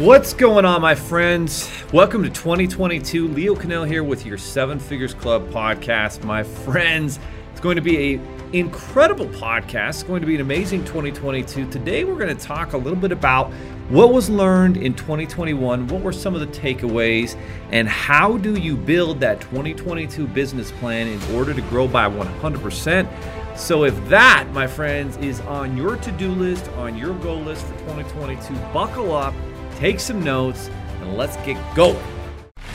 What's going on, my friends? Welcome to 2022. Leo Cannell here with your Seven Figures Club podcast. My friends, it's going to be a incredible podcast. It's going to be an amazing 2022. Today, we're going to talk a little bit about what was learned in 2021, what were some of the takeaways, and how do you build that 2022 business plan in order to grow by 100%. So, if that, my friends, is on your to do list, on your goal list for 2022, buckle up take some notes, and let's get going.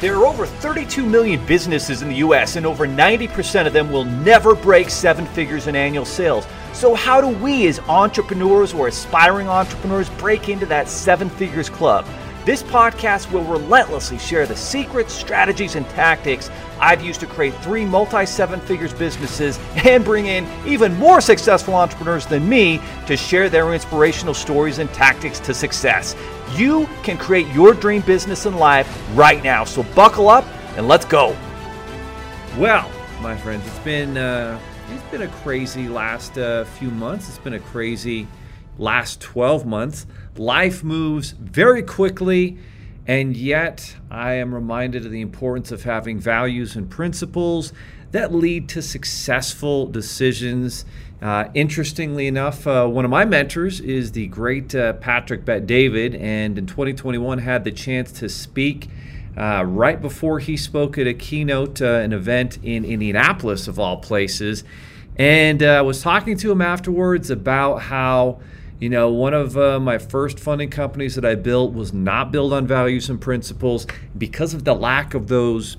There are over 32 million businesses in the US, and over 90% of them will never break seven figures in annual sales. So, how do we, as entrepreneurs or aspiring entrepreneurs, break into that seven figures club? This podcast will relentlessly share the secrets, strategies, and tactics I've used to create three multi seven figures businesses and bring in even more successful entrepreneurs than me to share their inspirational stories and tactics to success. You can create your dream business and life right now. So buckle up and let's go. Well, my friends, it's been uh, it's been a crazy last uh, few months. It's been a crazy last 12 months. Life moves very quickly, and yet I am reminded of the importance of having values and principles that lead to successful decisions. Uh, interestingly enough, uh, one of my mentors is the great uh, Patrick Bet David, and in 2021 had the chance to speak uh, right before he spoke at a keynote, uh, an event in Indianapolis, of all places. And I uh, was talking to him afterwards about how you know, one of uh, my first funding companies that I built was not built on values and principles because of the lack of those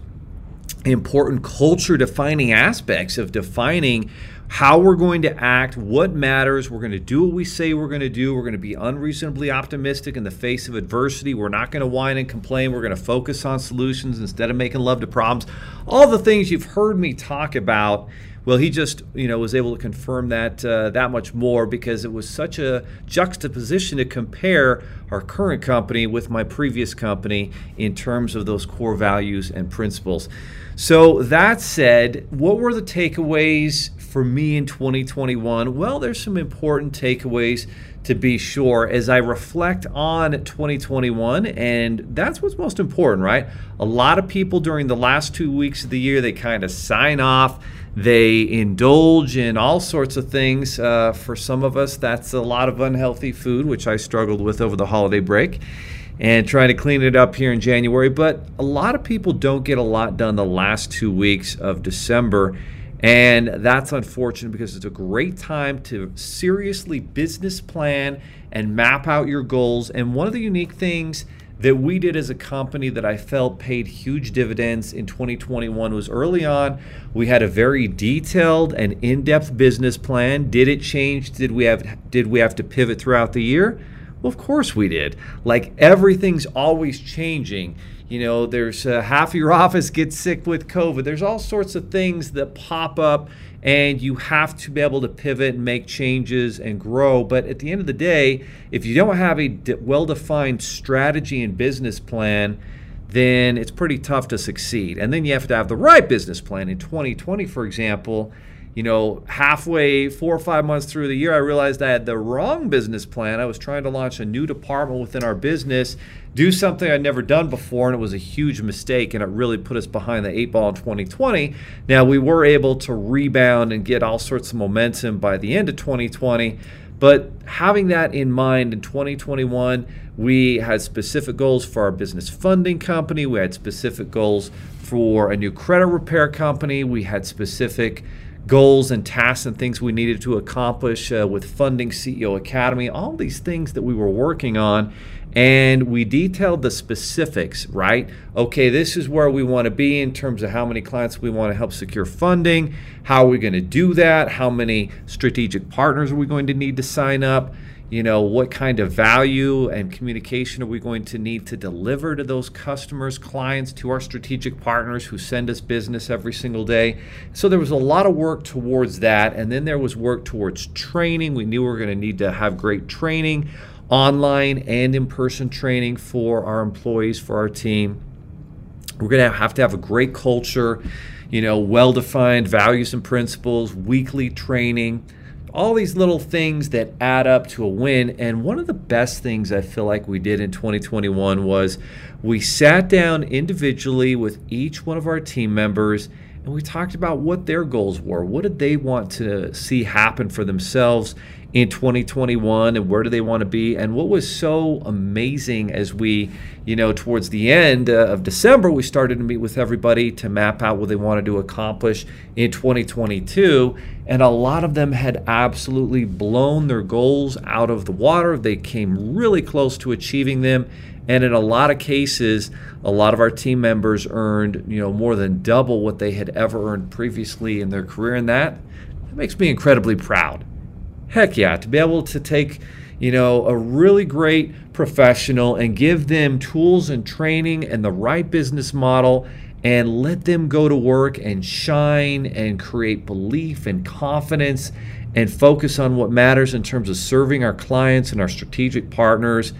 important culture defining aspects of defining how we're going to act, what matters. We're going to do what we say we're going to do. We're going to be unreasonably optimistic in the face of adversity. We're not going to whine and complain. We're going to focus on solutions instead of making love to problems. All the things you've heard me talk about well, he just you know was able to confirm that uh, that much more because it was such a juxtaposition to compare our current company with my previous company in terms of those core values and principles. So that said, what were the takeaways for me in 2021? Well, there's some important takeaways to be sure as I reflect on 2021 and that's what's most important, right? A lot of people during the last 2 weeks of the year they kind of sign off they indulge in all sorts of things. Uh, for some of us, that's a lot of unhealthy food, which I struggled with over the holiday break and trying to clean it up here in January. But a lot of people don't get a lot done the last two weeks of December. And that's unfortunate because it's a great time to seriously business plan and map out your goals. And one of the unique things that we did as a company that I felt paid huge dividends in 2021 was early on we had a very detailed and in-depth business plan. Did it change? Did we have did we have to pivot throughout the year? Well, of course we did. Like everything's always changing. You know, there's uh, half your office gets sick with COVID. There's all sorts of things that pop up and you have to be able to pivot and make changes and grow. But at the end of the day, if you don't have a well defined strategy and business plan, then it's pretty tough to succeed. And then you have to have the right business plan. In 2020, for example, you know, halfway, four or five months through the year, I realized I had the wrong business plan. I was trying to launch a new department within our business, do something I'd never done before, and it was a huge mistake, and it really put us behind the eight ball in 2020. Now, we were able to rebound and get all sorts of momentum by the end of 2020. But having that in mind in 2021, we had specific goals for our business funding company. We had specific goals for a new credit repair company. We had specific goals and tasks and things we needed to accomplish uh, with funding CEO Academy, all these things that we were working on. And we detailed the specifics, right? Okay, this is where we want to be in terms of how many clients we want to help secure funding. How are we going to do that? How many strategic partners are we going to need to sign up? You know what kind of value and communication are we going to need to deliver to those customers clients to our strategic partners who send us business every single day? So there was a lot of work towards that and then there was work towards training. We knew we were going to need to have great training online and in-person training for our employees for our team. We're going to have to have a great culture you know well defined values and principles weekly training all these little things that add up to a win. And one of the best things I feel like we did in 2021 was we sat down individually with each one of our team members and we talked about what their goals were. What did they want to see happen for themselves in 2021 and where do they want to be? And what was so amazing as we, you know, towards the end uh, of December, we started to meet with everybody to map out what they wanted to accomplish in 2022. And a lot of them had absolutely blown their goals out of the water. They came really close to achieving them. And in a lot of cases, a lot of our team members earned, you know, more than double what they had ever earned previously in their career. And that, that makes me incredibly proud. Heck yeah, to be able to take, you know, a really great professional and give them tools and training and the right business model and let them go to work and shine and create belief and confidence and focus on what matters in terms of serving our clients and our strategic partners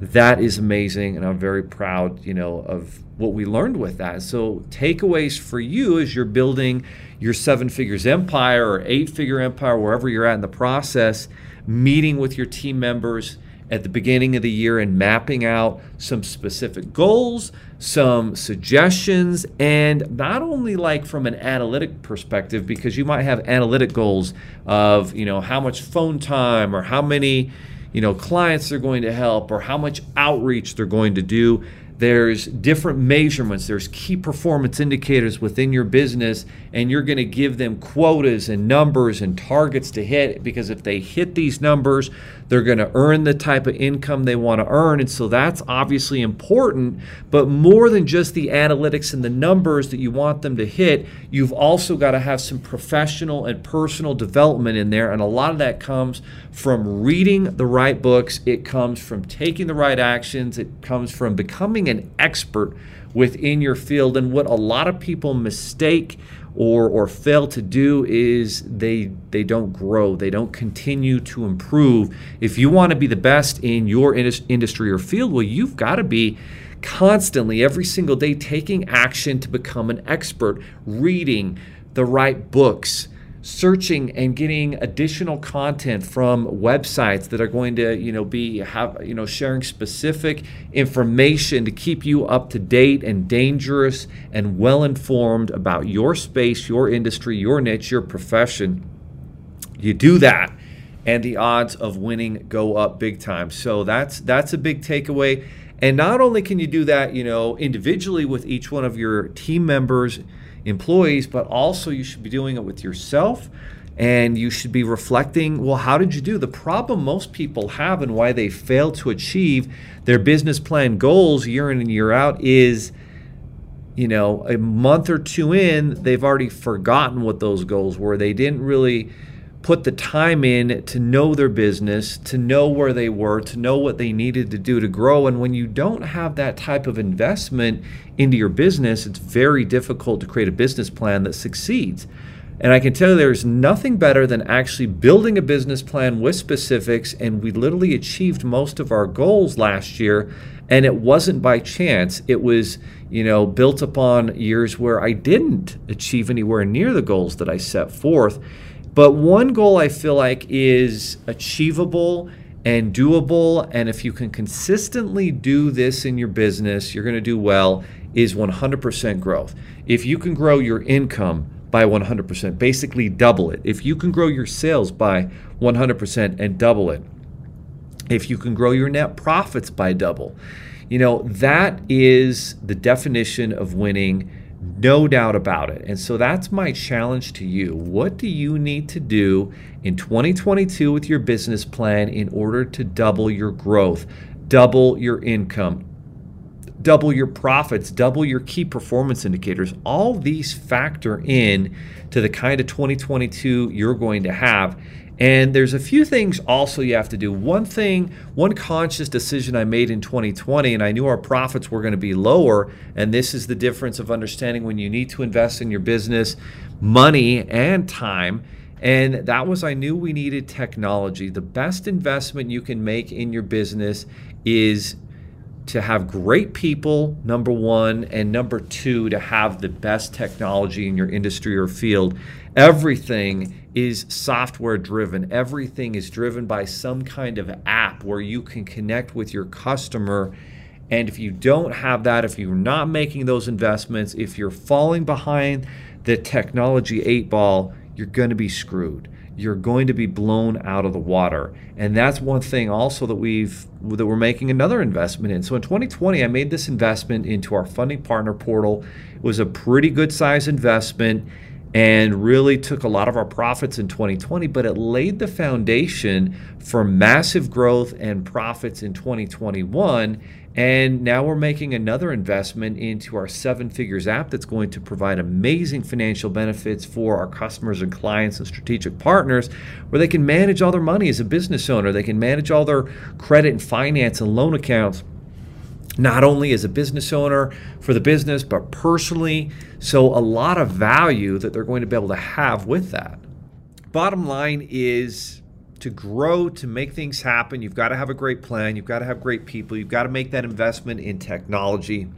that is amazing and i'm very proud you know of what we learned with that. So takeaways for you as you're building your seven figures empire or eight figure empire wherever you're at in the process meeting with your team members at the beginning of the year and mapping out some specific goals some suggestions and not only like from an analytic perspective because you might have analytic goals of you know how much phone time or how many you know clients they're going to help or how much outreach they're going to do there's different measurements there's key performance indicators within your business and you're going to give them quotas and numbers and targets to hit because if they hit these numbers they're going to earn the type of income they want to earn and so that's obviously important but more than just the analytics and the numbers that you want them to hit you've also got to have some professional and personal development in there and a lot of that comes from reading the right books it comes from taking the right actions it comes from becoming an expert within your field. And what a lot of people mistake or or fail to do is they they don't grow. They don't continue to improve. If you want to be the best in your industry or field well you've got to be constantly every single day taking action to become an expert reading the right books searching and getting additional content from websites that are going to you know be have you know sharing specific information to keep you up to date and dangerous and well informed about your space your industry your niche your profession. You do that and the odds of winning go up big time. So that's that's a big takeaway and not only can you do that you know individually with each one of your team members employees, but also you should be doing it with yourself and you should be reflecting well, how did you do? The problem most people have and why they fail to achieve their business plan goals year in and year out is you know, a month or two in, they've already forgotten what those goals were. They didn't really put the time in to know their business, to know where they were, to know what they needed to do to grow. And when you don't have that type of investment into your business, it's very difficult to create a business plan that succeeds. And I can tell you there's nothing better than actually building a business plan with specifics. And we literally achieved most of our goals last year. And it wasn't by chance. It was, you know, built upon years where I didn't achieve anywhere near the goals that I set forth. But one goal I feel like is achievable and doable. And if you can consistently do this in your business, you're going to do well, is 100% growth. If you can grow your income by 100%, basically double it. If you can grow your sales by 100% and double it. If you can grow your net profits by double. You know, that is the definition of winning no doubt about it. And so that's my challenge to you. What do you need to do in 2022 with your business plan in order to double your growth, double your income, double your profits, double your key performance indicators? All these factor in to the kind of 2022 you're going to have. And there's a few things also you have to do. One thing, one conscious decision I made in 2020, and I knew our profits were going to be lower. And this is the difference of understanding when you need to invest in your business money and time. And that was, I knew we needed technology. The best investment you can make in your business is to have great people, number one, and number two, to have the best technology in your industry or field. Everything is software driven, everything is driven by some kind of app where you can connect with your customer. And if you don't have that, if you're not making those investments, if you're falling behind the technology eight ball, you're going to be screwed you're going to be blown out of the water. And that's one thing also that we've that we're making another investment in. So in 2020, I made this investment into our funding partner portal. It was a pretty good size investment and really took a lot of our profits in 2020, but it laid the foundation for massive growth and profits in 2021 and now we're making another investment into our Seven Figures app that's going to provide amazing financial benefits for our customers and clients and strategic partners where they can manage all their money as a business owner. They can manage all their credit and finance and loan accounts not only as a business owner for the business, but personally. So, a lot of value that they're going to be able to have with that. Bottom line is to grow, to make things happen, you've got to have a great plan. You've got to have great people. You've got to make that investment in technology.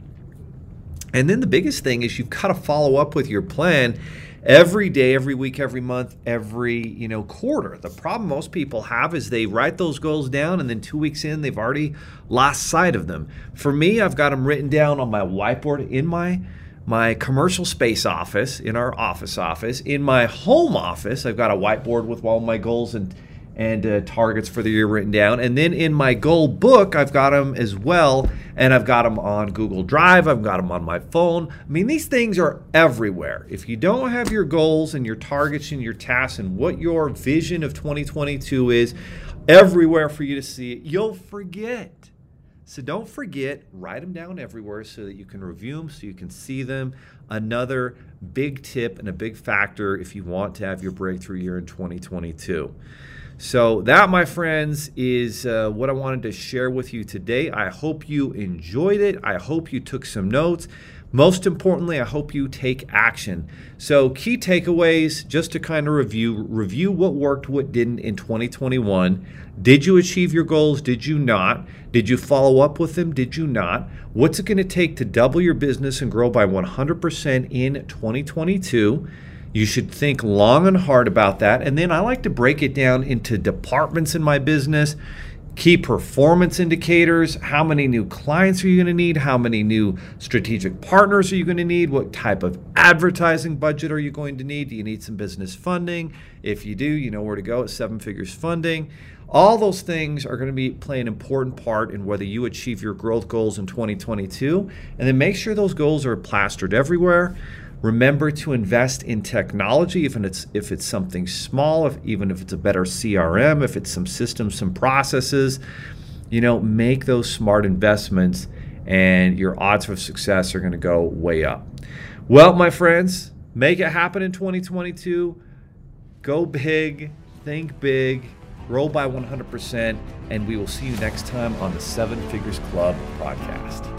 And then the biggest thing is you've got to follow up with your plan every day, every week, every month, every, you know, quarter. The problem most people have is they write those goals down and then 2 weeks in they've already lost sight of them. For me, I've got them written down on my whiteboard in my my commercial space office, in our office office, in my home office, I've got a whiteboard with all my goals and and uh, targets for the year written down. And then in my goal book, I've got them as well. And I've got them on Google Drive, I've got them on my phone. I mean, these things are everywhere. If you don't have your goals and your targets and your tasks and what your vision of 2022 is everywhere for you to see it, you'll forget. So don't forget, write them down everywhere so that you can review them, so you can see them. Another big tip and a big factor if you want to have your breakthrough year in 2022. So, that, my friends, is uh, what I wanted to share with you today. I hope you enjoyed it. I hope you took some notes. Most importantly, I hope you take action. So, key takeaways just to kind of review review what worked, what didn't in 2021. Did you achieve your goals? Did you not? Did you follow up with them? Did you not? What's it going to take to double your business and grow by 100% in 2022? You should think long and hard about that. And then I like to break it down into departments in my business, key performance indicators. How many new clients are you going to need? How many new strategic partners are you going to need? What type of advertising budget are you going to need? Do you need some business funding? If you do, you know where to go at Seven Figures Funding. All those things are going to be play an important part in whether you achieve your growth goals in 2022. And then make sure those goals are plastered everywhere. Remember to invest in technology, even if it's if it's something small, if, even if it's a better CRM, if it's some systems, some processes. You know, make those smart investments, and your odds of success are going to go way up. Well, my friends, make it happen in 2022. Go big, think big, roll by 100%, and we will see you next time on the Seven Figures Club podcast.